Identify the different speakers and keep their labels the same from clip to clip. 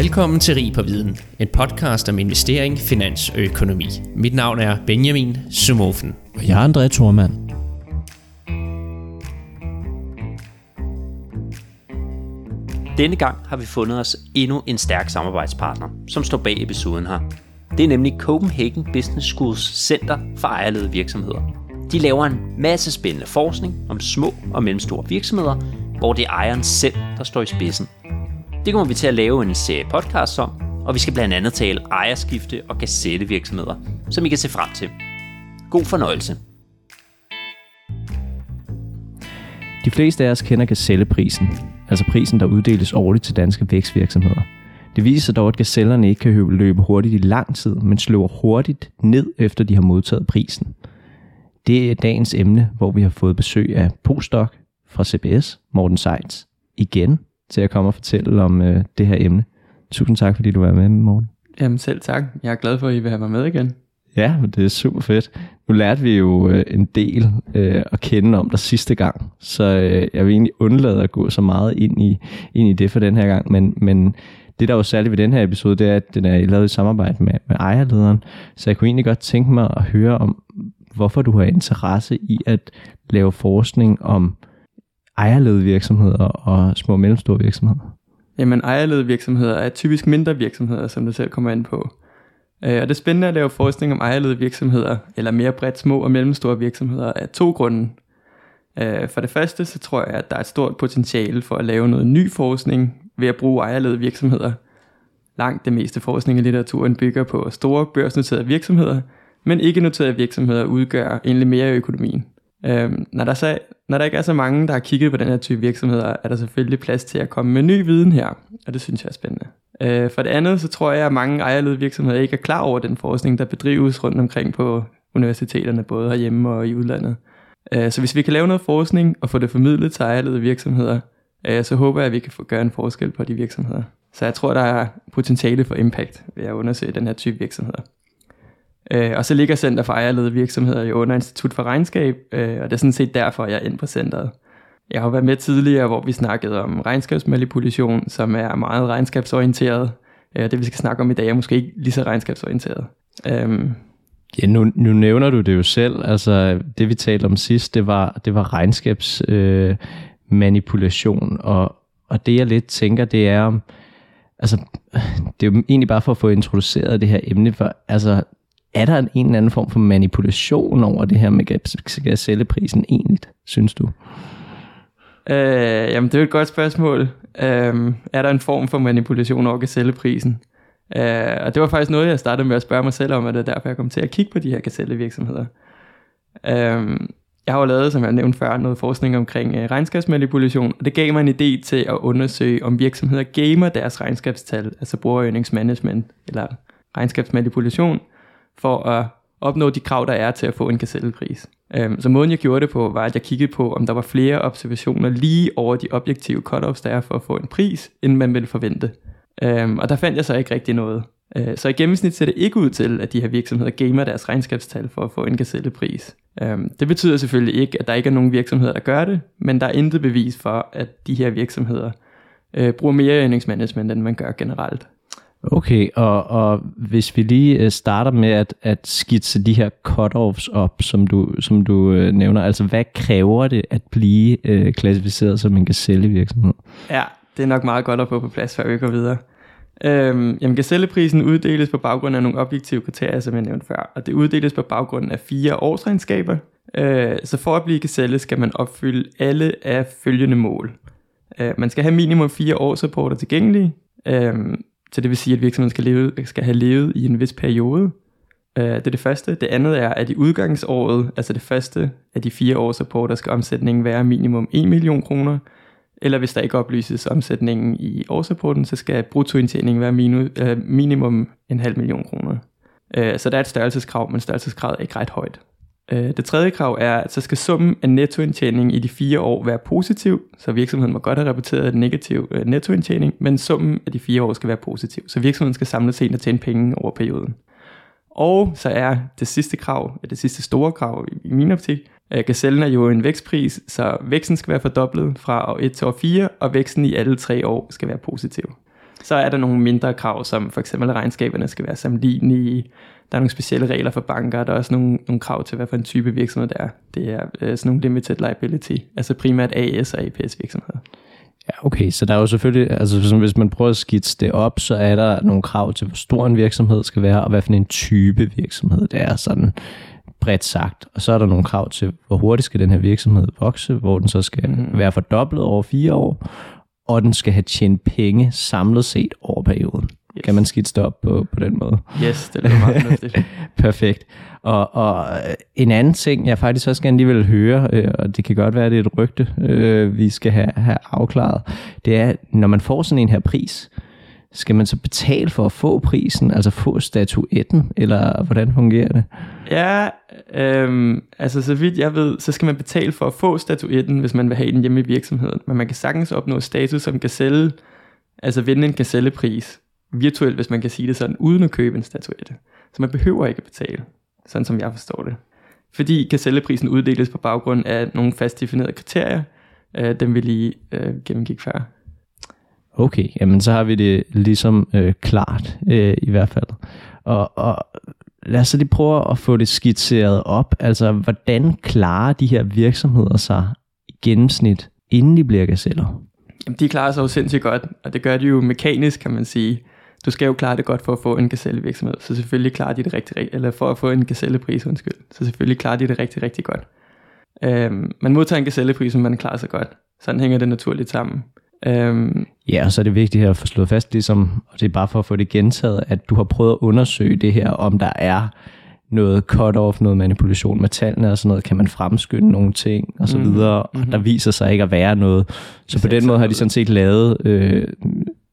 Speaker 1: Velkommen til Rig på Viden, en podcast om investering, finans og økonomi. Mit navn er Benjamin Sumofen.
Speaker 2: Og jeg er André Thormand.
Speaker 1: Denne gang har vi fundet os endnu en stærk samarbejdspartner, som står bag episoden her. Det er nemlig Copenhagen Business Schools Center for ejerledede virksomheder. De laver en masse spændende forskning om små og mellemstore virksomheder, hvor det er ejeren selv, der står i spidsen. Det kommer vi til at lave en serie podcast om, og vi skal blandt andet tale ejerskifte og virksomheder, som I kan se frem til. God fornøjelse.
Speaker 2: De fleste af os kender gazelleprisen, altså prisen, der uddeles årligt til danske vækstvirksomheder. Det viser dog, at gazellerne ikke kan løbe hurtigt i lang tid, men slår hurtigt ned efter de har modtaget prisen. Det er dagens emne, hvor vi har fået besøg af postdoc fra CBS, Morten Seitz, igen til at komme og fortælle om øh, det her emne. Tusind tak, fordi du var med, Morten.
Speaker 3: Jamen selv tak. Jeg er glad for, at I vil have mig med igen.
Speaker 2: Ja, det er super fedt. Nu lærte vi jo øh, en del øh, at kende om dig sidste gang, så øh, jeg vil egentlig undlade at gå så meget ind i, ind i det for den her gang, men, men det, der er jo særligt ved den her episode, det er, at den er lavet i samarbejde med, med ejerlederen, så jeg kunne egentlig godt tænke mig at høre om, hvorfor du har interesse i at lave forskning om ejerledede virksomheder og små og mellemstore virksomheder?
Speaker 3: Jamen ejerledede virksomheder er typisk mindre virksomheder, som du selv kommer ind på. Øh, og det er spændende at lave forskning om ejerledede virksomheder, eller mere bredt små og mellemstore virksomheder, af to grunde. Øh, for det første, så tror jeg, at der er et stort potentiale for at lave noget ny forskning ved at bruge ejerledede virksomheder. Langt det meste forskning i litteraturen bygger på store børsnoterede virksomheder, men ikke noterede virksomheder udgør egentlig mere i økonomien. Øhm, når, der så, når der ikke er så mange, der har kigget på den her type virksomheder, er der selvfølgelig plads til at komme med ny viden her, og det synes jeg er spændende. Øh, for det andet, så tror jeg, at mange ejerledede virksomheder ikke er klar over den forskning, der bedrives rundt omkring på universiteterne, både herhjemme og i udlandet. Øh, så hvis vi kan lave noget forskning og få det formidlet til ejerledede virksomheder, øh, så håber jeg, at vi kan få gøre en forskel på de virksomheder. Så jeg tror, der er potentiale for impact ved at undersøge den her type virksomheder. Øh, og så ligger Center for Ejerlede virksomheder jo under Institut for Regnskab, øh, og det er sådan set derfor, jeg er ind på centret. Jeg har været med tidligere, hvor vi snakkede om regnskabsmanipulation, som er meget regnskabsorienteret. Øh, det vi skal snakke om i dag er måske ikke lige så regnskabsorienteret.
Speaker 2: Øh, Ja, nu, nu nævner du det jo selv. Altså, det vi talte om sidst, det var, det var regnskabsmanipulation, øh, og, og det jeg lidt tænker, det er, altså, det er jo egentlig bare for at få introduceret det her emne, for altså, er der en, en eller anden form for manipulation over det her med gazelleprisen egentlig, synes du?
Speaker 3: Øh, jamen, det er jo et godt spørgsmål. Øh, er der en form for manipulation over gazelleprisen? Øh, og det var faktisk noget, jeg startede med at spørge mig selv om, og det er derfor, jeg kom til at kigge på de her gazellevirksomheder. Øh, jeg har jo lavet, som jeg nævnte før, noget forskning omkring øh, regnskabsmanipulation, og det gav mig en idé til at undersøge, om virksomheder gamer deres regnskabstal, altså brugerøgningsmanagement eller regnskabsmanipulation, for at opnå de krav, der er til at få en gazellepris. Øhm, så måden jeg gjorde det på, var at jeg kiggede på, om der var flere observationer lige over de objektive cutoffs, der er for at få en pris, end man ville forvente. Øhm, og der fandt jeg så ikke rigtig noget. Øh, så i gennemsnit ser det ikke ud til, at de her virksomheder gamer deres regnskabstal for at få en gazellepris. Øhm, det betyder selvfølgelig ikke, at der ikke er nogen virksomheder, der gør det, men der er intet bevis for, at de her virksomheder øh, bruger mere earningsmanagement, end man gør generelt.
Speaker 2: Okay, og, og hvis vi lige øh, starter med at, at skitse de her cutoffs op, som du, som du øh, nævner, altså hvad kræver det at blive øh, klassificeret som en gazellevirksomhed?
Speaker 3: Ja, det er nok meget godt at få på plads, før vi går videre. Øhm, jamen, gazelleprisen uddeles på baggrund af nogle objektive kriterier, som jeg nævnte før, og det uddeles på baggrund af fire årsregnskaber. Øh, så for at blive gazelle skal man opfylde alle af følgende mål. Øh, man skal have minimum fire årsrapporter tilgængelige. Øh, så det vil sige, at virksomheden skal, leve, skal have levet i en vis periode. Uh, det er det første. Det andet er, at i udgangsåret, altså det første af de fire års rapporter, skal omsætningen være minimum 1 million kroner. Eller hvis der ikke oplyses omsætningen i årsrapporten, så skal bruttoindtjeningen være minu, uh, minimum en halv million kroner. Uh, så der er et størrelseskrav, men størrelseskravet er ikke ret højt. Øh, det tredje krav er, at så skal summen af nettoindtjeningen i de fire år være positiv, så virksomheden må godt have rapporteret et negativ øh, nettoindtjening, men summen af de fire år skal være positiv, så virksomheden skal samlet set og tjene penge over perioden. Og så er det sidste krav, øh, det sidste store krav i min optik, at gazellen er jo en vækstpris, så væksten skal være fordoblet fra år 1 til år 4, og væksten i alle tre år skal være positiv. Så er der nogle mindre krav, som for eksempel regnskaberne skal være sammenlignelige. Der er nogle specielle regler for banker. Der er også nogle, nogle krav til, hvad for en type virksomhed det er. Det er øh, sådan nogle limited liability, altså primært AS og APS virksomheder.
Speaker 2: Ja, okay, så der er jo selvfølgelig, altså hvis man prøver at skitse det op, så er der nogle krav til, hvor stor en virksomhed skal være, og hvad for en type virksomhed det er, sådan bredt sagt. Og så er der nogle krav til, hvor hurtigt skal den her virksomhed vokse, hvor den så skal mm. være fordoblet over fire år, og den skal have tjent penge samlet set over perioden. Yes. Kan man skitse det op på, på den måde?
Speaker 3: Yes, det er meget fornuftigt.
Speaker 2: Perfekt. Og, og en anden ting, jeg faktisk også gerne lige vil høre, øh, og det kan godt være, at det er et rygte, øh, vi skal have, have afklaret, det er, når man får sådan en her pris, skal man så betale for at få prisen, altså få statuetten, eller hvordan fungerer det?
Speaker 3: Ja, øhm, altså så vidt jeg ved, så skal man betale for at få statuetten, hvis man vil have den hjemme i virksomheden. Men man kan sagtens opnå status som gazelle, altså vinde en gazellepris, virtuelt, hvis man kan sige det sådan, uden at købe en statuette. Så man behøver ikke at betale, sådan som jeg forstår det. Fordi gazelleprisen uddeles på baggrund af nogle fast definerede kriterier, øh, dem vi lige øh, gennemgik før.
Speaker 2: Okay, jamen så har vi det ligesom øh, klart øh, i hvert fald. Og, og lad os så lige prøve at få det skitseret op. Altså, hvordan klarer de her virksomheder sig i gennemsnit, inden de bliver gazeller?
Speaker 3: Jamen, de klarer sig jo sindssygt godt, og det gør de jo mekanisk, kan man sige. Du skal jo klare det godt for at få en gazellevirksomhed, så selvfølgelig klarer de det rigtig, eller for at få en gazellepris, undskyld. Så selvfølgelig klarer de det rigtig, rigtig godt. Øhm, man modtager en gazellepris, men man klarer sig godt. Sådan hænger det naturligt sammen.
Speaker 2: Øhm, ja, og så er det vigtigt at få slået fast, ligesom, og det er bare for at få det gentaget, at du har prøvet at undersøge det her, om der er noget cut-off, noget manipulation med tallene og sådan noget, kan man fremskynde nogle ting og så mm, videre, og mm-hmm. der viser sig ikke at være noget. Så på den måde har de sådan set lavet øh,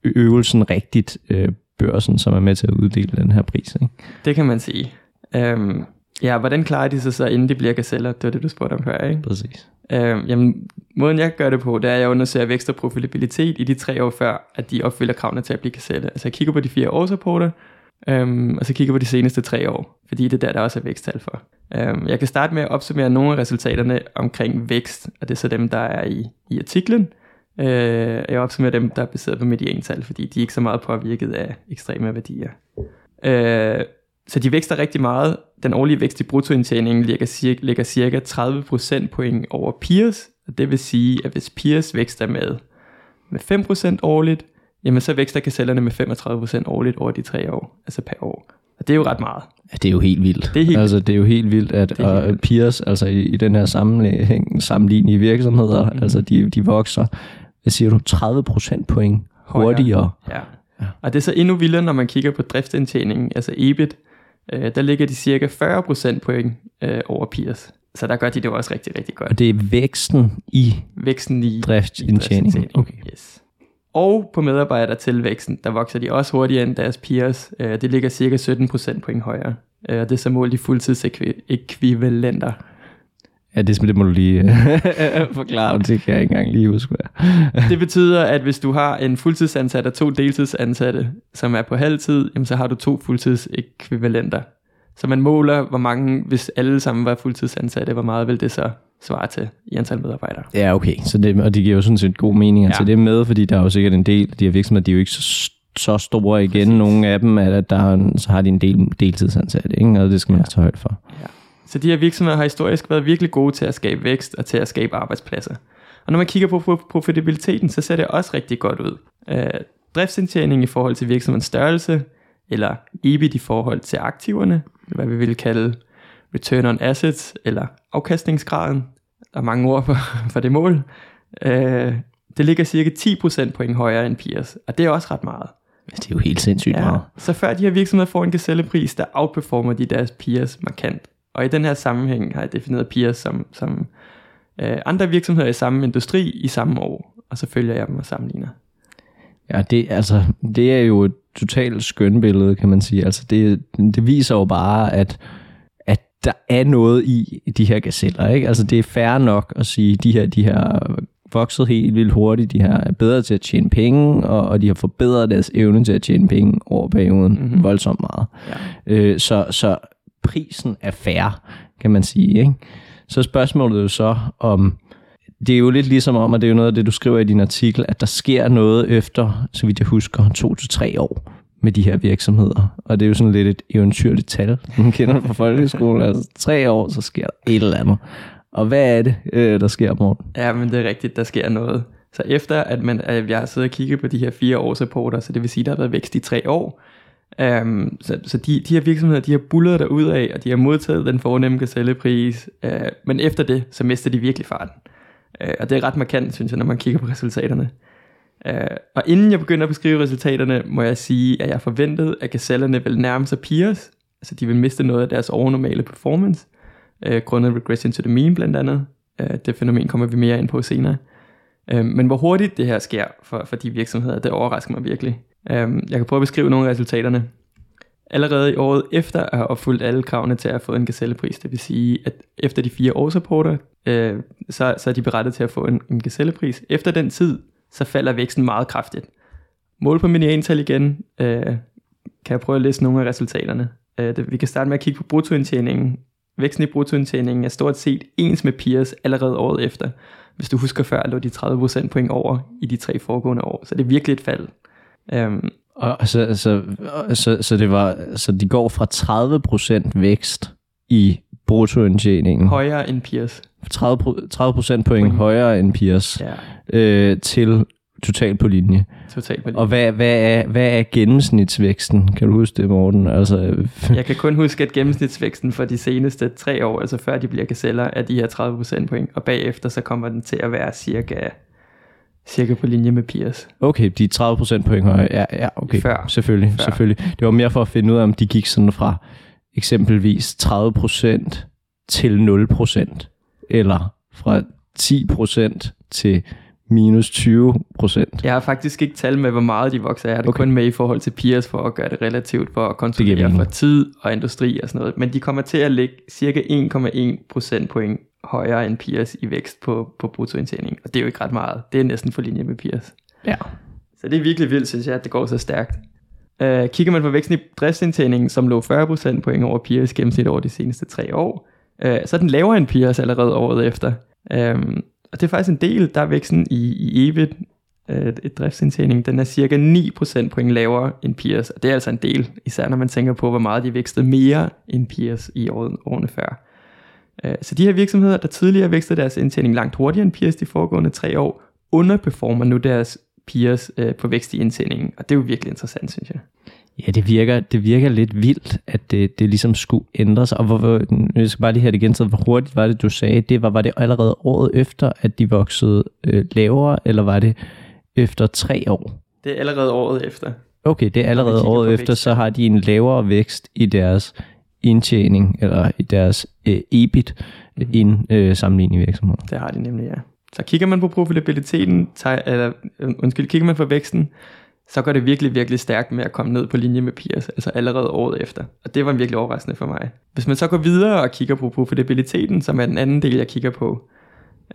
Speaker 2: øvelsen rigtigt, øh, børsen, som er med til at uddele den her pris. Ikke?
Speaker 3: Det kan man sige. Øhm, ja, hvordan klarer de sig så, inden de bliver gazeller? Det var det, du spurgte om før, ikke?
Speaker 2: Præcis.
Speaker 3: Øh, jamen, måden jeg gør det på, det er, at jeg undersøger vækst og profilabilitet i de tre år før, at de opfylder kravene til at blive kassette. Altså jeg kigger på de fire årsrapporter, øhm, og så kigger på de seneste tre år, fordi det er der, der også er væksttal for. Øhm, jeg kan starte med at opsummere nogle af resultaterne omkring vækst, og det er så dem, der er i, i artiklen. Øh, jeg opsummerer dem, der er baseret på mediantal, fordi de er ikke så meget påvirket af ekstreme værdier. Øh, så de vækster rigtig meget. Den årlige vækst i bruttoindtjeningen ligger cirka, ligger cirka 30% point over peers. Og det vil sige, at hvis peers vækster med, med 5% årligt, jamen så vækster kasellerne med 35% årligt over de tre år, altså per år. Og det er jo ret meget.
Speaker 2: Ja, det er jo helt vildt. Det er helt, altså, det er jo helt vildt, at det og vildt. peers, altså i, i den her sammenhæng, sammenligning i virksomheder, mm-hmm. altså de, de vokser, hvad siger du, 30% point hurtigere.
Speaker 3: Ja. ja. Og det er så endnu vildere, når man kigger på driftsindtjeningen, altså EBIT, øh, der ligger de cirka 40% point øh, over peers. Så der gør de det også rigtig, rigtig godt.
Speaker 2: Og det er væksten i,
Speaker 3: væksten i
Speaker 2: driftsindtjeningen?
Speaker 3: Okay. Yes. Og på medarbejdertilvæksten, der vokser de også hurtigere end deres peers. Øh, det ligger cirka 17% point højere. Øh, det er så målt i fuldtidsekvivalenter.
Speaker 2: Ja, det, det må du lige forklare, det kan jeg ikke engang lige huske.
Speaker 3: det betyder, at hvis du har en fuldtidsansat og to deltidsansatte, som er på halvtid, jamen så har du to fuldtidsekvivalenter. Så man måler, hvor mange, hvis alle sammen var fuldtidsansatte, hvor meget vil det så svare til i antal medarbejdere.
Speaker 2: Ja, okay. Så det, og det giver jo sådan set god mening at ja. tage det med, fordi der er jo sikkert en del af de her virksomheder, de er jo ikke så, så store igen. Præcis. Nogle af dem, at der, så har de en del deltidsansatte, ikke? og det skal man ja. tage højt for.
Speaker 3: Ja. Så de her virksomheder har historisk været virkelig gode til at skabe vækst og til at skabe arbejdspladser. Og når man kigger på profitabiliteten, så ser det også rigtig godt ud. Øh, driftsindtjening i forhold til virksomhedens størrelse, eller EBIT i forhold til aktiverne, hvad vi vil kalde return on assets, eller afkastningsgraden, der er mange ord for, for det mål, øh, det ligger cirka 10% point højere end peers, og det er også ret meget.
Speaker 2: Det er jo helt sindssygt ja, meget.
Speaker 3: Så før de her virksomheder får en gazellepris, der outperformer de deres peers markant. Og i den her sammenhæng har jeg defineret peers som, som øh, andre virksomheder i samme industri i samme år, og så følger jeg dem og sammenligner.
Speaker 2: Ja, det, altså, det er jo et totalt skønbillede, kan man sige. Altså, det, det viser jo bare, at, at der er noget i de her gazeller. Ikke? Altså, det er fair nok at sige, at de her, de her vokset helt vildt hurtigt, de her er bedre til at tjene penge, og, og de har forbedret deres evne til at tjene penge over perioden mm-hmm. voldsomt meget. Ja. Øh, så, så prisen er fair, kan man sige. Ikke? Så spørgsmålet er jo så, om det er jo lidt ligesom om, at det er jo noget af det, du skriver i din artikel, at der sker noget efter, så vidt jeg husker, to til tre år med de her virksomheder. Og det er jo sådan lidt et eventyrligt tal, man kender fra folkeskolen. Altså tre år, så sker der et eller andet. Og hvad er det, øh, der sker, Morten?
Speaker 3: Ja, men det er rigtigt, der sker noget. Så efter at, man, at jeg har siddet og kigget på de her fire års rapporter, så det vil sige, at der har været vækst i tre år, Um, så så de, de her virksomheder, de har bullet ud af, og de har modtaget den fornemme gazellepris, uh, øh, men efter det, så mister de virkelig farten. Uh, og det er ret markant, synes jeg, når man kigger på resultaterne. Uh, og inden jeg begynder at beskrive resultaterne, må jeg sige, at jeg forventede, at gazellerne vil nærme sig peers, altså de vil miste noget af deres overnormale performance, uh, grundet regression to the mean blandt andet. Uh, det fænomen kommer vi mere ind på senere. Uh, men hvor hurtigt det her sker for, for de virksomheder, det overrasker mig virkelig. Um, jeg kan prøve at beskrive nogle af resultaterne. Allerede i året efter at have opfyldt alle kravene til at få en gazellepris, det vil sige, at efter de fire årsrapporter, øh, så, så er de berettet til at få en, en gazellepris. Efter den tid, så falder væksten meget kraftigt. Mål på mediantal igen, øh, kan jeg prøve at læse nogle af resultaterne. Øh, det, vi kan starte med at kigge på bruttoindtjeningen. Væksten i bruttoindtjeningen er stort set ens med peers allerede året efter. Hvis du husker før, lå de 30% point over i de tre foregående år, så det er virkelig et fald.
Speaker 2: Um, og så, så, så, så, det var, så de går fra 30% vækst i bruttoindtjeningen.
Speaker 3: Højere end peers.
Speaker 2: 30, 30 point, point højere end peers. Ja. Øh, til totalt på linje.
Speaker 3: Totalt på linje.
Speaker 2: Og hvad, hvad, er, hvad er gennemsnitsvæksten? Kan du huske det, Morten? Altså...
Speaker 3: Jeg kan kun huske, at gennemsnitsvæksten for de seneste tre år, altså før de bliver gazeller, er de her 30% point, og bagefter så kommer den til at være cirka cirka på linje med Piers.
Speaker 2: Okay, de er 30% point højere. Ja, ja okay. Før. Selvfølgelig, Før. selvfølgelig. Det var mere for at finde ud af, om de gik sådan fra eksempelvis 30% til 0%, eller fra 10% til minus 20
Speaker 3: Jeg har faktisk ikke tal med, hvor meget de vokser. Jeg er det okay. kun med i forhold til peers for at gøre det relativt for at kontrollere for tid og industri og sådan noget. Men de kommer til at ligge cirka 1,1 procentpoint højere end Piers i vækst på, på bruttoindtjening. Og det er jo ikke ret meget. Det er næsten på linje med Piers.
Speaker 2: Ja.
Speaker 3: Så det er virkelig vildt, synes jeg, at det går så stærkt. Uh, kigger man på væksten i driftsindtjeningen, som lå 40% point over Piers gennemsnit over de seneste tre år, uh, så er den lavere end Piers allerede året efter. Um, og det er faktisk en del, der er væksten i, i EBIT, øh, et driftsindtjening, den er cirka 9% point lavere end peers, og det er altså en del, især når man tænker på, hvor meget de vækstede mere end peers i årene før. Øh, så de her virksomheder, der tidligere vækstede deres indtjening langt hurtigere end peers de foregående tre år, underperformer nu deres peers øh, på vækst i indtjeningen. Og det er jo virkelig interessant, synes jeg.
Speaker 2: Ja, det virker, det virker lidt vildt, at det, det ligesom skulle ændres. Og hvor, hvor, jeg skal bare lige have det gentaget, hvor hurtigt var det, du sagde? Det var, var det allerede året efter, at de voksede øh, lavere, eller var det efter tre år?
Speaker 3: Det er allerede året efter.
Speaker 2: Okay, det er allerede året efter, så har de en lavere vækst i deres indtjening eller i deres øh, EBIT mm. ind øh, sammenlignet i virksomheden.
Speaker 3: Det har de nemlig, ja. Så kigger man på profitabiliteten, tager, eller, øh, undskyld, kigger man på væksten, så går det virkelig, virkelig stærkt med at komme ned på linje med Piers, altså allerede året efter. Og det var virkelig overraskende for mig. Hvis man så går videre og kigger på profitabiliteten, som er den anden del, jeg kigger på,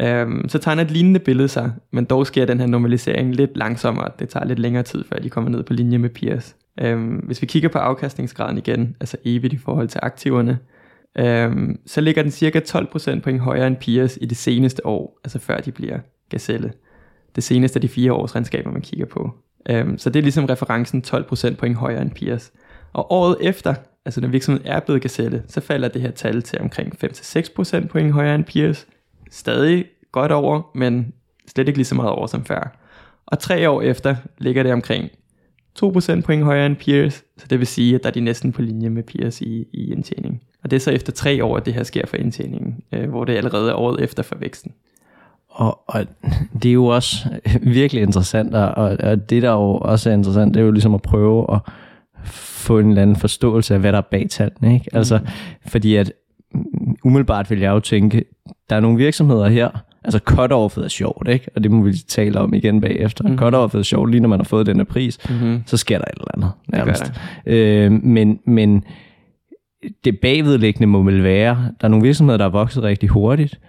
Speaker 3: øhm, så tegner et lignende billede sig, men dog sker den her normalisering lidt langsommere. Det tager lidt længere tid, før de kommer ned på linje med Piers. Øhm, hvis vi kigger på afkastningsgraden igen, altså evigt i forhold til aktiverne, øhm, så ligger den cirka 12% point højere end Piers i det seneste år, altså før de bliver gazelle. Det seneste af de fire års regnskaber, man kigger på. Øhm, så det er ligesom referencen 12% point højere end Piers. Og året efter, altså når virksomheden er blevet gazelle, så falder det her tal til omkring 5-6% point højere end Piers. Stadig godt over, men slet ikke lige så meget over som før. Og tre år efter ligger det omkring 2% point højere end peers, så det vil sige, at der er de næsten på linje med peers i, i indtjening. Og det er så efter tre år, at det her sker for indtjeningen, øh, hvor det allerede er året efter for væksten.
Speaker 2: Og, og det er jo også virkelig interessant, og, og det der jo også er interessant, det er jo ligesom at prøve at få en eller anden forståelse af, hvad der er bag tallene. Ikke? Altså, mm. Fordi at umiddelbart vil jeg jo tænke, der er nogle virksomheder her, Altså cut-offet er sjovt, ikke? Og det må vi tale om igen bagefter. Mm-hmm. Cut-offet er sjovt, lige når man har fået den her pris, mm-hmm. så sker der et eller andet nærmest. Det øh, men, men det bagvedliggende må vel være, der er nogle virksomheder, der er vokset rigtig hurtigt,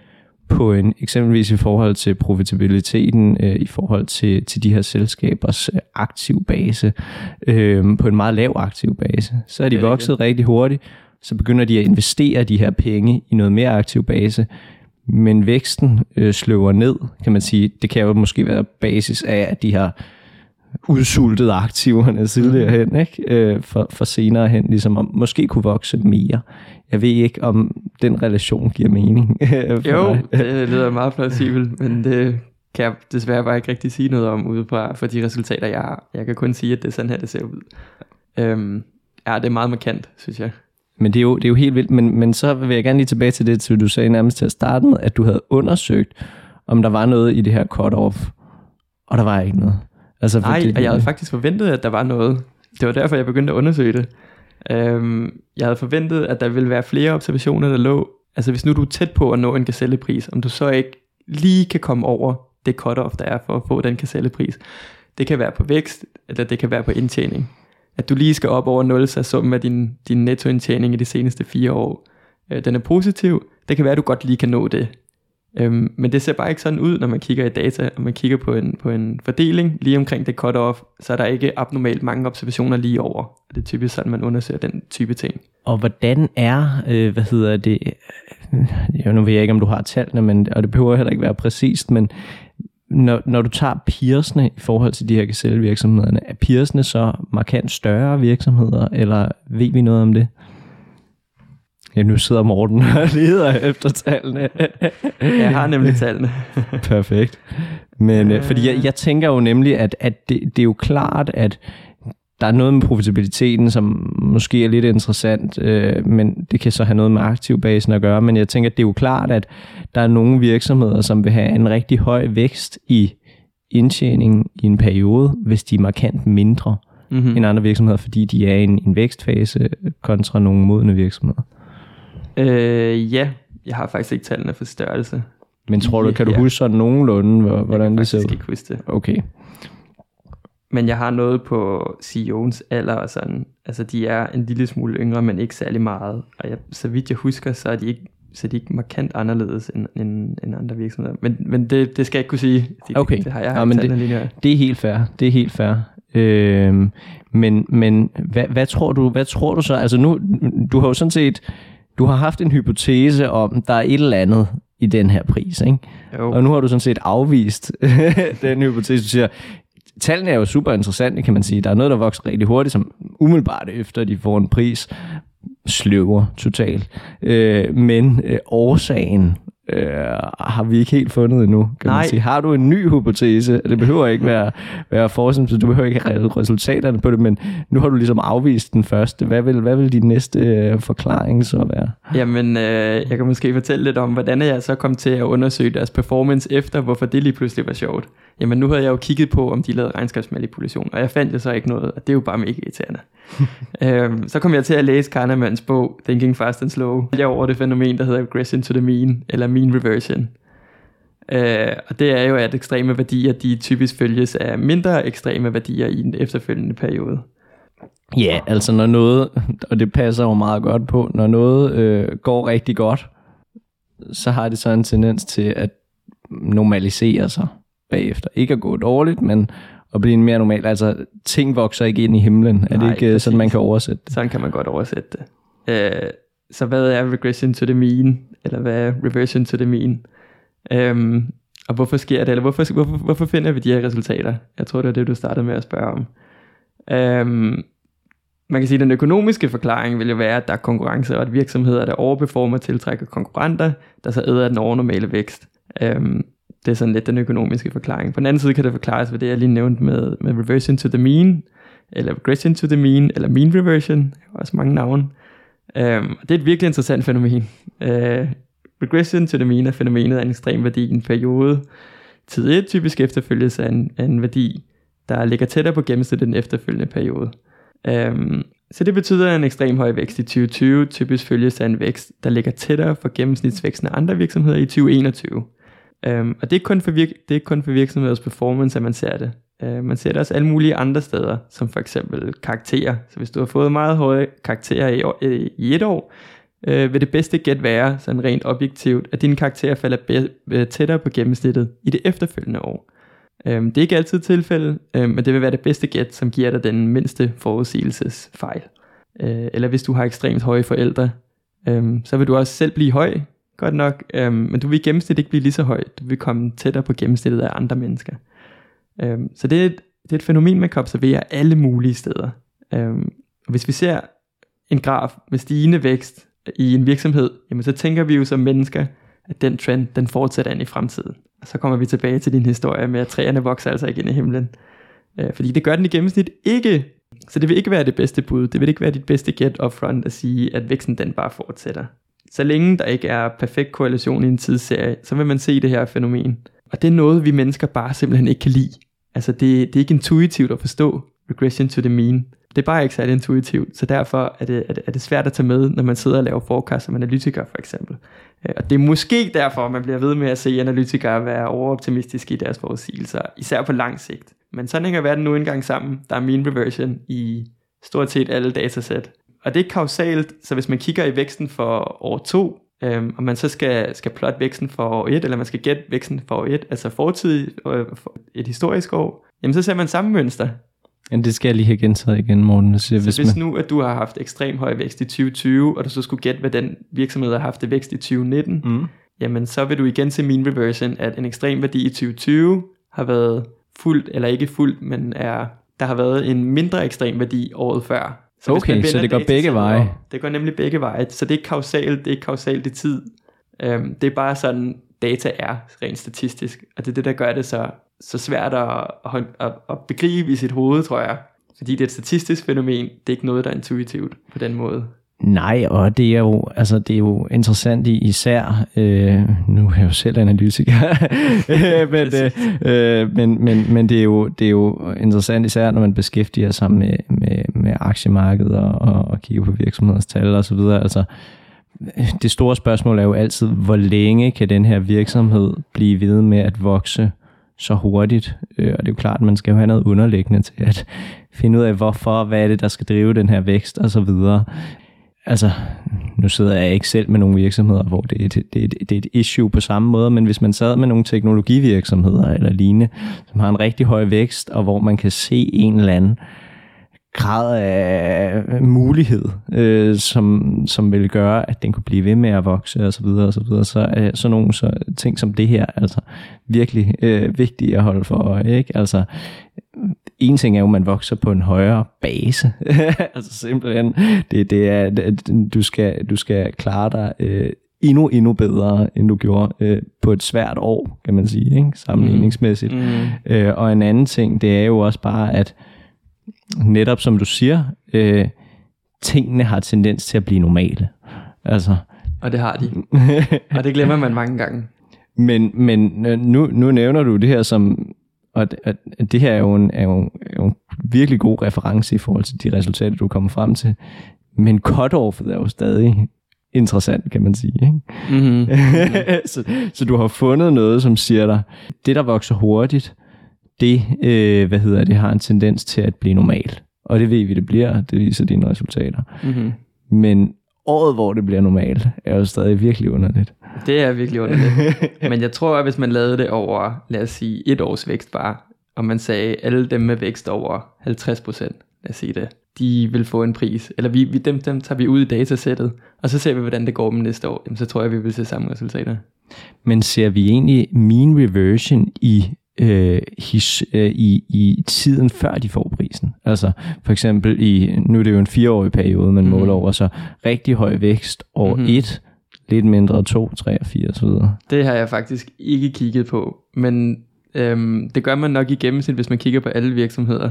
Speaker 2: på en, eksempelvis i forhold til profitabiliteten, øh, i forhold til, til de her selskabers øh, aktiv base, øh, på en meget lav aktiv base. Så er de vokset rigtig hurtigt, så begynder de at investere de her penge i noget mere aktiv base, men væksten øh, sløver ned, kan man sige. Det kan jo måske være basis af, at de har udsultet aktiverne tidligere hen, ikke? Øh, for, for senere hen, ligesom om måske kunne vokse mere. Jeg ved ikke, om den relation giver mening.
Speaker 3: jo, mig. det lyder meget plausibelt, men det kan jeg desværre bare ikke rigtig sige noget om ude fra for de resultater, jeg har. Jeg kan kun sige, at det er sådan her, det ser ud. Øhm, ja, det er meget markant, synes jeg.
Speaker 2: Men det er jo, det er jo helt vildt. Men, men så vil jeg gerne lige tilbage til det, som du sagde nærmest til at starte med, at du havde undersøgt, om der var noget i det her cut-off, og der var ikke noget.
Speaker 3: Altså, Nej, det, og jeg havde faktisk forventet, at der var noget. Det var derfor, jeg begyndte at undersøge det. Øhm, jeg havde forventet, at der ville være flere observationer, der lå. Altså hvis nu du er tæt på at nå en gazellepris, om du så ikke lige kan komme over det cut-off, der er for at få den gazellepris. Det kan være på vækst, eller det kan være på indtjening at du lige skal op over 0, så summen af din, din nettoindtjening i de seneste fire år, øh, den er positiv. Det kan være, at du godt lige kan nå det. Øhm, men det ser bare ikke sådan ud, når man kigger i data, og man kigger på en, på en fordeling lige omkring det cut-off, så er der ikke abnormalt mange observationer lige over. Det er typisk sådan, man undersøger den type ting.
Speaker 2: Og hvordan er, øh, hvad hedder det, øh, jo, nu ved jeg ikke, om du har tallene, men, og det behøver heller ikke være præcist, men når, når du tager peersne i forhold til de her gazellevirksomhederne, er peersne så markant større virksomheder, eller ved vi noget om det? Ja, nu sidder Morten og leder efter tallene.
Speaker 3: jeg har nemlig tallene.
Speaker 2: Perfekt. Men øh, fordi jeg, jeg tænker jo nemlig, at, at det, det er jo klart, at der er noget med profitabiliteten, som måske er lidt interessant, øh, men det kan så have noget med aktivbasen at gøre. Men jeg tænker, at det er jo klart, at der er nogle virksomheder, som vil have en rigtig høj vækst i indtjening i en periode, hvis de er markant mindre mm-hmm. end andre virksomheder, fordi de er i en, en vækstfase kontra nogle modne virksomheder.
Speaker 3: Øh, ja, jeg har faktisk ikke tallene for størrelse.
Speaker 2: Men tror du, kan du ja. huske sådan nogenlunde, hvordan det ser ud?
Speaker 3: Jeg kan ikke huske det.
Speaker 2: Okay
Speaker 3: men jeg har noget på CEO'ens alder og sådan. Altså, de er en lille smule yngre, men ikke særlig meget. Og jeg, så vidt jeg husker, så er de ikke, så er de ikke markant anderledes end, end, end andre virksomheder. Men, men det, det skal jeg ikke kunne sige.
Speaker 2: Det, okay. Det har jeg ja, men det, lige det er helt fair. Det er helt fair. Øhm, men men hvad, hvad, tror du, hvad tror du så? Altså nu, du har jo sådan set, du har haft en hypotese om, der er et eller andet i den her pris, ikke? Jo. Og nu har du sådan set afvist den hypotese. Du siger, tallene er jo super interessante, kan man sige. Der er noget, der vokser rigtig hurtigt, som umiddelbart efter de får en pris, sløver totalt. Øh, men øh, årsagen øh, har vi ikke helt fundet endnu, kan Nej. man sige. Har du en ny hypotese? Det behøver ikke være, være forskning, så du behøver ikke have resultaterne på det, men nu har du ligesom afvist den første. Hvad vil, hvad vil din næste øh, forklaring så være?
Speaker 3: Jamen, øh, jeg kan måske fortælle lidt om, hvordan jeg så kom til at undersøge deres performance efter, hvorfor det lige pludselig var sjovt. Jamen, nu havde jeg jo kigget på, om de lavede regnskabsmanipulation, og jeg fandt jo så ikke noget, og det er jo bare mega irriterende. øhm, så kom jeg til at læse Kahnemans bog, Thinking Fast and Slow. Jeg over det fænomen, der hedder regression to the mean, eller mean reversion. Øh, og det er jo, at ekstreme værdier, de typisk følges af mindre ekstreme værdier i den efterfølgende periode.
Speaker 2: Ja, altså når noget, og det passer jo meget godt på, når noget øh, går rigtig godt, så har det så en tendens til at normalisere sig bagefter. Ikke at gå dårligt, men at blive mere normal. Altså, ting vokser ikke ind i himlen. Er Nej, det ikke præcis. sådan, man kan oversætte det?
Speaker 3: Sådan kan man godt oversætte det. Uh, så hvad er regression to the mean? Eller hvad er reversion to the mean? Um, og hvorfor sker det? Eller hvorfor, hvorfor, hvorfor finder vi de her resultater? Jeg tror, det er det, du startede med at spørge om. Øhm, man kan sige, at den økonomiske forklaring vil jo være, at der er konkurrence, og at virksomheder, der overperformer, tiltrækker konkurrenter, der så æder den overnormale vækst. Øhm, det er sådan lidt den økonomiske forklaring. På den anden side kan det forklares ved det, jeg lige nævnte med, med reversion to the mean, eller regression to the mean, eller mean reversion, også mange navne. Øhm, det er et virkelig interessant fænomen. Øh, regression to the mean er fænomenet af en ekstrem værdi i en periode. Tid 1 typisk efterfølges af en, af en værdi, der ligger tættere på gennemsnittet den efterfølgende periode. Øhm, så det betyder, at en ekstrem høj vækst i 2020 typisk følges af en vækst, der ligger tættere for gennemsnitsvæksten af andre virksomheder i 2021. Øhm, og det er, kun for virk- det er kun for virksomheders performance, at man ser det. Uh, man ser det også alle mulige andre steder, som for eksempel karakterer. Så hvis du har fået meget høje karakterer i, år, øh, i et år, øh, vil det bedste gæt være, sådan rent objektivt, at dine karakterer falder be- tættere på gennemsnittet i det efterfølgende år. Øhm, det er ikke altid tilfældet, øhm, men det vil være det bedste gæt, som giver dig den mindste forudsigelsesfejl. Øh, eller hvis du har ekstremt høje forældre, øhm, så vil du også selv blive høj, godt nok, øhm, men du vil i gennemsnit ikke blive lige så høj. Du vil komme tættere på gennemsnittet af andre mennesker. Øhm, så det er, et, det er et fænomen, man kan observere alle mulige steder. Øhm, og hvis vi ser en graf med stigende vækst i en virksomhed, jamen så tænker vi jo som mennesker, at den trend, den fortsætter ind i fremtiden. Og så kommer vi tilbage til din historie med, at træerne vokser altså ikke ind i himlen. Øh, fordi det gør den i gennemsnit ikke. Så det vil ikke være det bedste bud. Det vil ikke være dit bedste get upfront at sige, at væksten den bare fortsætter. Så længe der ikke er perfekt korrelation i en tidsserie, så vil man se det her fænomen. Og det er noget, vi mennesker bare simpelthen ikke kan lide. Altså det, det er ikke intuitivt at forstå regression to the mean. Det er bare ikke særlig intuitivt, så derfor er det, er det, er det svært at tage med, når man sidder og laver forecast som analytiker for eksempel. Øh, og det er måske derfor, man bliver ved med at se analytikere være overoptimistiske i deres forudsigelser, især på lang sigt. Men sådan hænger verden nu engang sammen. Der er mean reversion i stort set alle datasæt. Og det er kausalt, så hvis man kigger i væksten for år 2, øhm, og man så skal, skal plotte væksten for år 1, eller man skal gætte væksten for år 1, altså fortid, øh, for et historisk år, jamen så ser man samme mønster.
Speaker 2: Ja, det skal jeg lige have gentaget igen, Morten.
Speaker 3: Så, hvis, hvis nu, at du har haft ekstrem høj vækst i 2020, og du så skulle gætte, hvad den virksomhed har haft i vækst i 2019, mm. jamen så vil du igen se mean reversion, at en ekstrem værdi i 2020 har været fuldt, eller ikke fuldt, men er, der har været en mindre ekstrem værdi året før.
Speaker 2: Så okay, så det går begge veje.
Speaker 3: Det går nemlig begge veje, så det er ikke kausalt, det er ikke kausalt i tid. Um, det er bare sådan, data er rent statistisk, og det er det, der gør det så så svært at, at, at begribe i sit hoved, tror jeg. Fordi det er et statistisk fænomen, det er ikke noget, der er intuitivt på den måde.
Speaker 2: Nej, og det er jo, altså, det er jo interessant i især, øh, nu er jeg jo selv analytiker, men, øh, men, men, men det, er jo, det er jo interessant især, når man beskæftiger sig med, med, med aktiemarkedet og, og, og kigger på virksomhedens tal og så videre. Altså, det store spørgsmål er jo altid, hvor længe kan den her virksomhed blive ved med at vokse så hurtigt. Øh, og det er jo klart, at man skal jo have noget underliggende til at finde ud af, hvorfor, hvad er det, der skal drive den her vækst og så videre. Altså, nu sidder jeg ikke selv med nogle virksomheder, hvor det er, et, det, er et, det er et issue på samme måde, men hvis man sad med nogle teknologivirksomheder eller lignende, som har en rigtig høj vækst, og hvor man kan se en eller anden øh, grad af mulighed, øh, som, som vil gøre, at den kunne blive ved med at vokse og så videre og så videre. Så er sådan nogle så, ting som det her altså virkelig øh, vigtige at holde for øje. Ikke? Altså, en ting er jo, at man vokser på en højere base. altså simpelthen, det, det er, du skal, du skal klare dig øh, endnu, endnu bedre, end du gjorde øh, på et svært år, kan man sige, ikke? sammenligningsmæssigt. Mm. Mm. Øh, og en anden ting, det er jo også bare, at netop som du siger, øh, tingene har tendens til at blive normale. Altså,
Speaker 3: og det har de. og det glemmer man mange gange.
Speaker 2: Men, men øh, nu, nu nævner du det her som, og det, at det her er jo, en, er, jo, er jo en virkelig god reference i forhold til de resultater, du kommer frem til. Men cut-offet er jo stadig interessant, kan man sige. Ikke? Mm-hmm. så, så du har fundet noget, som siger dig, det der vokser hurtigt, det, øh, hvad hedder det, har en tendens til at blive normalt. Og det ved vi, det bliver. Det viser dine resultater. Mm-hmm. Men året, hvor det bliver normalt, er jo stadig virkelig underligt.
Speaker 3: Det er virkelig underligt. Men jeg tror, at hvis man lavede det over, lad os sige, et års vækst bare, og man sagde, alle dem med vækst over 50 procent, lad os sige det, de vil få en pris. Eller vi, vi, dem, dem tager vi ud i datasættet, og så ser vi, hvordan det går dem næste år. Jamen, så tror jeg, vi vil se samme resultater.
Speaker 2: Men ser vi egentlig mean reversion i øh, his, øh, i, i tiden før de får prisen. Altså for eksempel i, nu er det jo en fireårig periode, man mm. måler over, så rigtig høj vækst år mm. 1, lidt mindre 2, 3 og 4 osv.
Speaker 3: Det har jeg faktisk ikke kigget på, men øhm, det gør man nok i gennemsnit, hvis man kigger på alle virksomheder.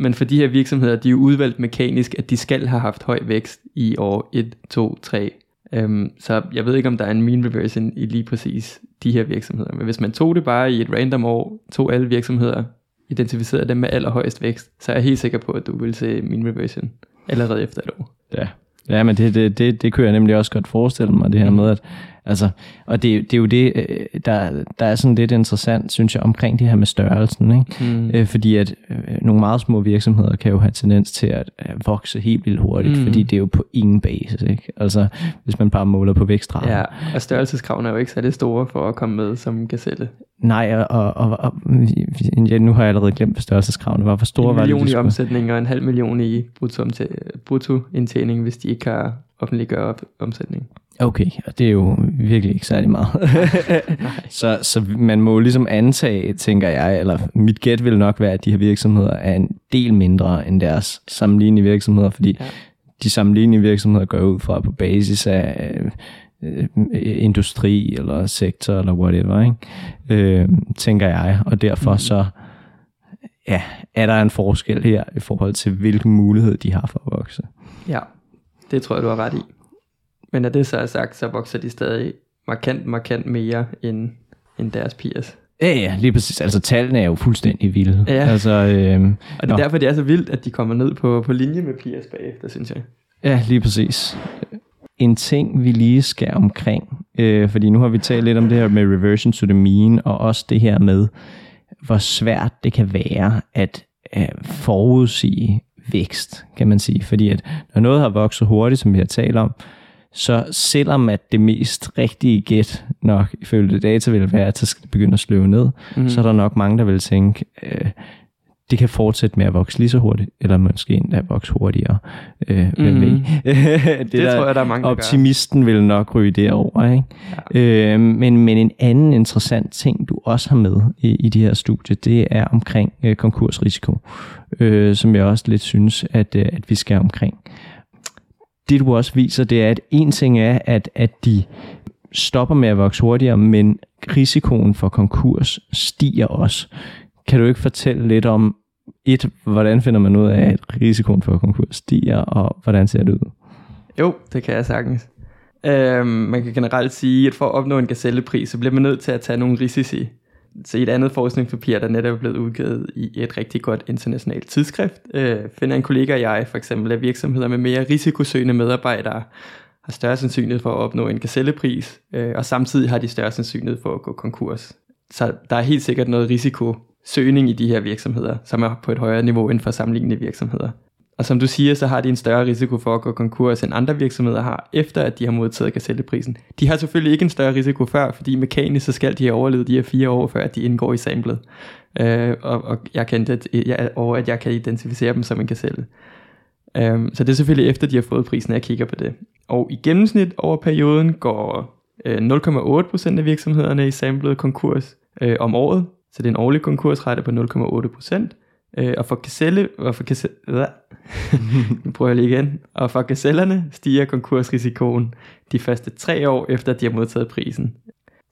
Speaker 3: Men for de her virksomheder, de er jo udvalgt mekanisk, at de skal have haft høj vækst i år 1, 2, 3. Øhm, så jeg ved ikke, om der er en mean reversion i lige præcis de her virksomheder. Men hvis man tog det bare i et random år, tog alle virksomheder, identificerede dem med allerhøjest vækst, så er jeg helt sikker på, at du vil se mean reversion allerede efter et år.
Speaker 2: Ja, ja men det, det, det, det kunne jeg nemlig også godt forestille mig, det her mm. med, at Altså, og det, det er jo det, øh, der, der er sådan lidt interessant, synes jeg, omkring det her med størrelsen. Ikke? Mm. Øh, fordi at øh, nogle meget små virksomheder kan jo have tendens til at vokse helt vildt hurtigt, mm. fordi det er jo på ingen basis. Ikke? Altså, hvis man bare måler på vækstraten.
Speaker 3: Ja, og størrelseskravene er jo ikke særlig store for at komme med som gazelle.
Speaker 2: Nej, og, og, og ja, nu har jeg allerede glemt, hvad størrelseskravene var. Hvor store
Speaker 3: var
Speaker 2: det?
Speaker 3: En million i omsætning og en halv million i bruttoindtjening, hvis de ikke har offentliggør omsætning.
Speaker 2: Okay, og det er jo virkelig ikke særlig meget. så, så man må jo ligesom antage, tænker jeg, eller mit gæt vil nok være, at de her virksomheder er en del mindre end deres sammenlignende virksomheder, fordi ja. de sammenlignende virksomheder går ud fra på basis af øh, industri eller sektor eller whatever, ikke? Øh, tænker jeg. Og derfor mm. så ja, er der en forskel her i forhold til, hvilken mulighed de har for at vokse.
Speaker 3: Ja, det tror jeg, du har ret i. Men når det så er sagt, så vokser de stadig markant, markant mere end, end deres peers.
Speaker 2: Ja, ja, lige præcis. Altså tallene er jo fuldstændig vilde.
Speaker 3: Ja.
Speaker 2: Altså, øhm,
Speaker 3: og det er nå. derfor, det er så vildt, at de kommer ned på, på linje med peers bagefter, synes jeg.
Speaker 2: Ja, lige præcis. En ting, vi lige skal omkring, øh, fordi nu har vi talt lidt om det her med reversion to the mean, og også det her med, hvor svært det kan være at øh, forudsige vækst, kan man sige. Fordi at når noget har vokset hurtigt, som vi har talt om, så selvom at det mest rigtige gæt nok ifølge data vil være, at så skal det begynde at sløve ned, mm. så er der nok mange, der vil tænke, øh, det kan fortsætte med at vokse lige så hurtigt, eller måske endda vokse hurtigere. Øh, mm. det,
Speaker 3: det der, tror jeg, der er mange,
Speaker 2: Optimisten vil nok ryge derover. Ikke? Ja. Øh, men, men en anden interessant ting, du også har med i, i de her studier, det er omkring øh, konkursrisiko, øh, som jeg også lidt synes, at, øh, at vi skal omkring det du også viser, det er, at en ting er, at, at de stopper med at vokse hurtigere, men risikoen for konkurs stiger også. Kan du ikke fortælle lidt om, et, hvordan finder man ud af, at risikoen for konkurs stiger, og hvordan ser det ud?
Speaker 3: Jo, det kan jeg sagtens. Øhm, man kan generelt sige, at for at opnå en gazellepris, så bliver man nødt til at tage nogle risici. Så i et andet forskningspapir, der netop er blevet udgivet i et rigtig godt internationalt tidsskrift, øh, finder en kollega og jeg for eksempel, at virksomheder med mere risikosøgende medarbejdere har større sandsynlighed for at opnå en gazellepris, øh, og samtidig har de større sandsynlighed for at gå konkurs. Så der er helt sikkert noget risikosøgning i de her virksomheder, som er på et højere niveau end for sammenlignende virksomheder. Og som du siger, så har de en større risiko for at gå konkurs, end andre virksomheder har, efter at de har modtaget gazelleprisen. De har selvfølgelig ikke en større risiko før, fordi mekanisk så skal de have overlevet de her fire år, før at de indgår i samlet. Øh, og, og jeg kan, jeg, over at jeg kan identificere dem som en gazelle. Øh, så det er selvfølgelig efter, de har fået prisen, at jeg kigger på det. Og i gennemsnit over perioden går øh, 0,8% af virksomhederne i samlet konkurs øh, om året. Så det er en årlig konkursrate på 0,8%. Øh, og for gazelle, og for gazelle, nu prøver jeg lige igen. Og for gazellerne stiger konkursrisikoen de første tre år efter, at de har modtaget prisen.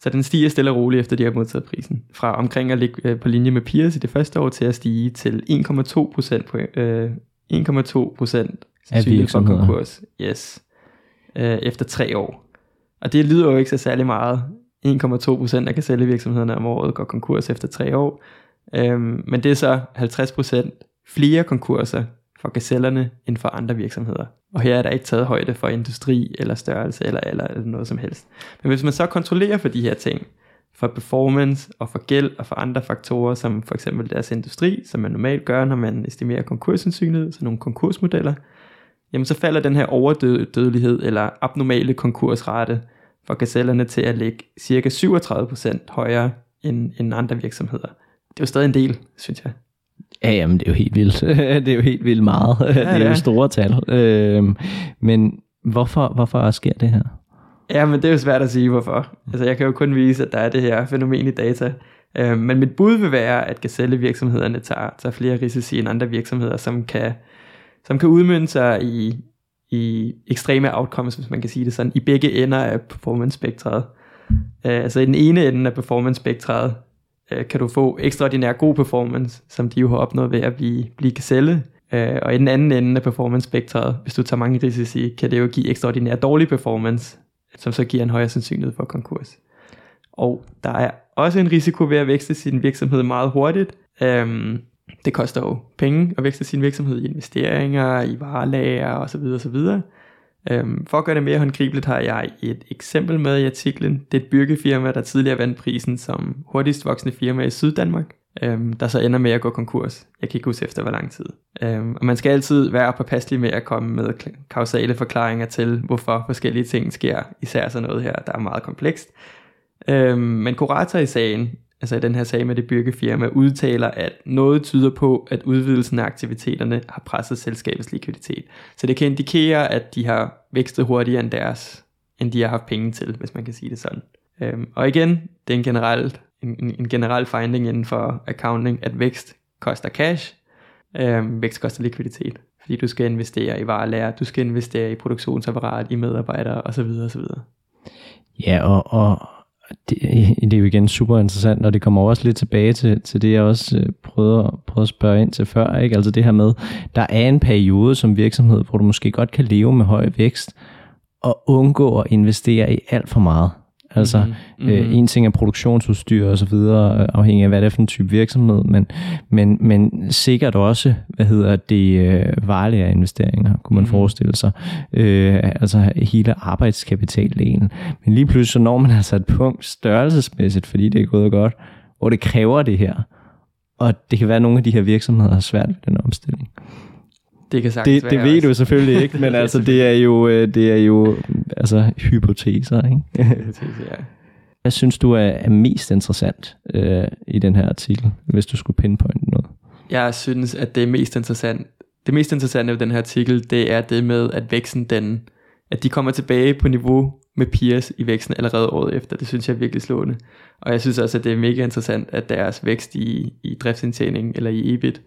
Speaker 3: Så den stiger stille og roligt efter, de har modtaget prisen. Fra omkring at ligge øh, på linje med Piers i det første år til at stige til 1,2 procent øh, 1,2 procent sandsynligt for konkurs. Yes. Øh, efter tre år. Og det lyder jo ikke så særlig meget. 1,2 procent af gazellevirksomhederne om året går konkurs efter tre år. Øhm, men det er så 50% flere konkurser for gazellerne end for andre virksomheder. Og her er der ikke taget højde for industri eller størrelse eller, eller, eller noget som helst. Men hvis man så kontrollerer for de her ting, for performance og for gæld og for andre faktorer, som for eksempel deres industri, som man normalt gør, når man estimerer konkurssandsynlighed, så nogle konkursmodeller, jamen så falder den her overdødelighed eller abnormale konkursrate for gazellerne til at ligge cirka 37% højere end, end andre virksomheder det er jo stadig en del, synes jeg.
Speaker 2: Ja, jamen det er jo helt vildt. det er jo helt vildt meget. Ja, det er ja. jo store tal. Øhm, men hvorfor, hvorfor sker det her?
Speaker 3: Ja, men det er jo svært at sige, hvorfor. Altså, jeg kan jo kun vise, at der er det her fænomen i data. Øhm, men mit bud vil være, at gazellevirksomhederne tager, tager flere risici end andre virksomheder, som kan, som kan udmynde sig i, i ekstreme outcomes, hvis man kan sige det sådan, i begge ender af performance-spektret. Øh, altså i den ene ende af performance-spektret, øh, kan du få ekstraordinær god performance, som de jo har opnået ved at blive, blive gazelle. Øh, og i den anden ende af performance-spektret, hvis du tager mange risici, kan det jo give ekstraordinær dårlig performance, som så giver en højere sandsynlighed for konkurs. Og der er også en risiko ved at vækste sin virksomhed meget hurtigt. Øhm, det koster jo penge at vækste sin virksomhed i investeringer, i varelager osv. osv. Øhm, for at gøre det mere håndgribeligt har jeg et eksempel med i artiklen. Det er et byggefirma, der tidligere vandt prisen som hurtigst voksende firma i Syddanmark, øhm, der så ender med at gå konkurs. Jeg kan ikke huske efter hvor lang tid. Øhm, og man skal altid være påpasselig med at komme med kausale forklaringer til, hvorfor forskellige ting sker, især sådan noget her, der er meget komplekst. Øhm, men kurator i sagen altså i den her sag med det byggefirma, udtaler, at noget tyder på, at udvidelsen af aktiviteterne har presset selskabets likviditet. Så det kan indikere, at de har vækstet hurtigere end deres end de har haft penge til, hvis man kan sige det sådan. Øhm, og igen, det er en generel, en, en generel finding inden for accounting, at vækst koster cash, øhm, vækst koster likviditet. Fordi du skal investere i varelærer, du skal investere i produktionsapparat, i medarbejdere osv. osv.
Speaker 2: Ja, og, og det, det er jo igen super interessant, og det kommer også lidt tilbage til, til det, jeg også øh, prøvede, prøvede at spørge ind til før. Ikke? Altså det her med, der er en periode som virksomhed, hvor du måske godt kan leve med høj vækst, og undgå at investere i alt for meget. Altså, mm-hmm. øh, en ting er produktionsudstyr og så videre, øh, afhængig af hvad det er for en type virksomhed, men, men, men sikkert også, hvad hedder det, øh, varlige investeringer, kunne man mm-hmm. forestille sig. Øh, altså hele arbejdskapitaldelen. Men lige pludselig så når man altså et punkt størrelsesmæssigt, fordi det er gået godt, hvor det kræver det her. Og det kan være, at nogle af de her virksomheder har svært ved den omstilling.
Speaker 3: Det kan sagtens
Speaker 2: det, det ved også. du selvfølgelig ikke, men altså det er jo øh, det er jo altså hypoteser, ikke? Hypoteser, ja. Hvad synes du er, er mest interessant øh, i den her artikel, hvis du skulle pinpointe noget?
Speaker 3: Jeg synes, at det er mest interessant. Det mest interessante ved den her artikel, det er det med, at væksten, den, at de kommer tilbage på niveau med peers i væksten allerede året efter. Det synes jeg er virkelig slående. Og jeg synes også, at det er mega interessant, at deres vækst i, i driftsindtjening eller i EBIT,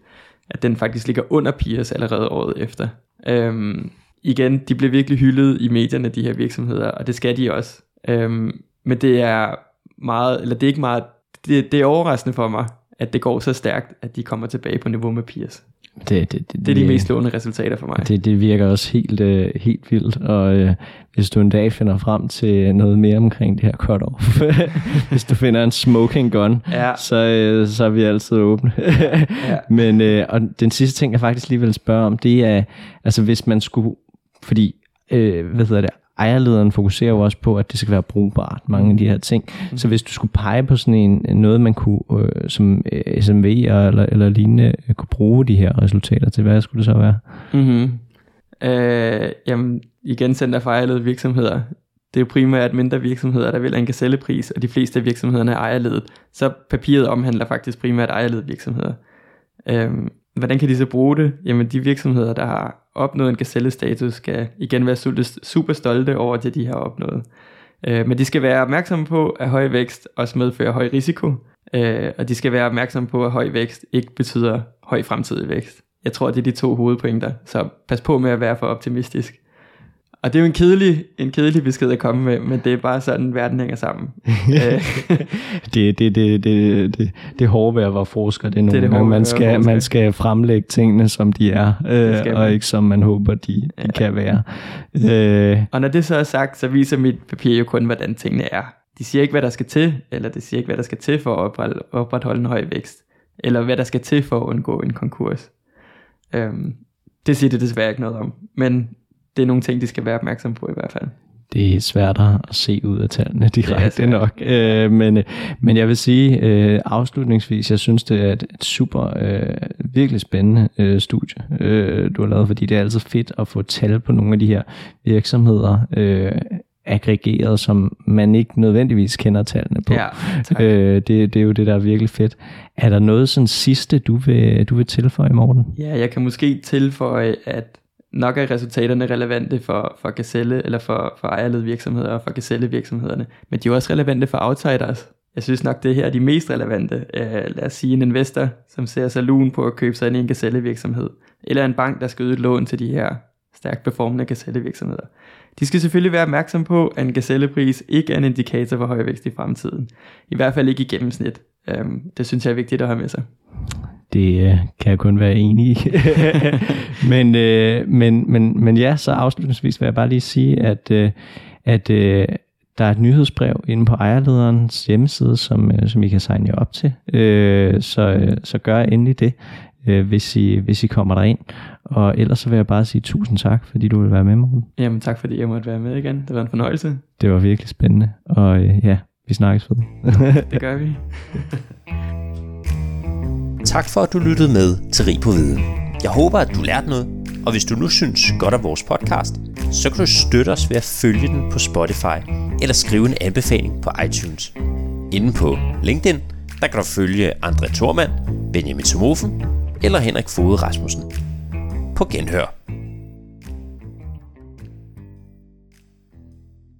Speaker 3: at den faktisk ligger under Pias allerede året efter. Øhm, igen, de bliver virkelig hyldet i medierne, de her virksomheder, og det skal de også. Øhm, men det er meget, eller det er ikke meget, det, det er overraskende for mig, at det går så stærkt, at de kommer tilbage på niveau med Pias. Det, det, det, det er de mest slående resultater for mig.
Speaker 2: Det, det virker også helt, uh, helt vildt, og uh, hvis du en dag finder frem til noget mere omkring det her cut-off, hvis du finder en smoking gun, ja. så, uh, så er vi altid åbne. ja. Men uh, og den sidste ting, jeg faktisk lige vil spørge om, det er, altså hvis man skulle, fordi, uh, hvad hedder det, ejerlederen fokuserer jo også på, at det skal være brugbart, mange af de her ting. Mm. Så hvis du skulle pege på sådan en, noget, man kunne øh, som øh, SMV'er eller, eller lignende øh, kunne bruge de her resultater til, hvad skulle det så være?
Speaker 3: Mm-hmm. Øh, jamen, igen Center for ejerledede virksomheder. Det er jo primært mindre virksomheder, der vil en gazellepris, og de fleste af virksomhederne er ejerledet. Så papiret omhandler faktisk primært ejerledede virksomheder. Øh, hvordan kan de så bruge det? Jamen de virksomheder, der har opnået en gazelle-status, skal igen være super stolte over det, de har opnået. Øh, men de skal være opmærksomme på, at høj vækst også medfører høj risiko, øh, og de skal være opmærksomme på, at høj vækst ikke betyder høj fremtidig vækst. Jeg tror, det er de to hovedpointer, så pas på med at være for optimistisk. Og det er jo en kedelig, en kedelig besked at komme med, men det er bare sådan, verden hænger sammen.
Speaker 2: det, det, det, det, det, det er hårdt ved at være forsker. Det er nogle det er det gange, man skal, man skal fremlægge tingene, som de er, øh, og ikke som man håber, de, de ja. kan være.
Speaker 3: Øh. Og når det så er sagt, så viser mit papir jo kun, hvordan tingene er. De siger ikke, hvad der skal til, eller det siger ikke, hvad der skal til for at opretholde en høj vækst, eller hvad der skal til for at undgå en konkurs. Øhm, det siger det desværre ikke noget om. Men det er nogle ting, de skal være opmærksom på i hvert fald.
Speaker 2: Det er svært at se ud af tallene direkte nok. Øh, men, øh, men jeg vil sige øh, afslutningsvis, jeg synes, det er et, et super, øh, virkelig spændende øh, studie, øh, du har lavet, fordi det er altid fedt at få tal på nogle af de her virksomheder, øh, aggregeret, som man ikke nødvendigvis kender tallene på. Ja, øh, det, det er jo det, der er virkelig fedt. Er der noget sådan sidste, du vil, du vil tilføje, Morten?
Speaker 3: Ja, jeg kan måske tilføje, at nok er resultaterne relevante for, for Gazelle, eller for, for ejerlede virksomheder og for Gazelle virksomhederne, men de er også relevante for outsiders. Jeg synes nok, det her er de mest relevante. Uh, lad os sige en investor, som ser sig lun på at købe sig ind i en Gazelle virksomhed, eller en bank, der skal yde et lån til de her stærkt performende Gazelle virksomheder. De skal selvfølgelig være opmærksom på, at en gazellepris ikke er en indikator for høj vækst i fremtiden. I hvert fald ikke i gennemsnit. Um, det synes jeg er vigtigt at have med sig.
Speaker 2: Det øh, kan jeg kun være enig i. men, øh, men, men, men ja, så afslutningsvis vil jeg bare lige sige, at, øh, at øh, der er et nyhedsbrev inde på ejerlederens hjemmeside, som, øh, som I kan signe jer op til. Øh, så, øh, så gør endelig det, øh, hvis, I, hvis I kommer derind. Og ellers så vil jeg bare sige tusind tak, fordi du vil være med, morgen.
Speaker 3: Jamen tak, fordi jeg måtte være med igen. Det var en fornøjelse.
Speaker 2: Det var virkelig spændende. Og øh, ja, vi snakkes ved.
Speaker 3: det gør vi.
Speaker 1: Tak for, at du lyttede med til Rig på Viden. Jeg håber, at du lærte noget, og hvis du nu synes godt af vores podcast, så kan du støtte os ved at følge den på Spotify eller skrive en anbefaling på iTunes. Inden på LinkedIn, der kan du følge André Thormand, Benjamin Somofen eller Henrik Fode Rasmussen. På genhør.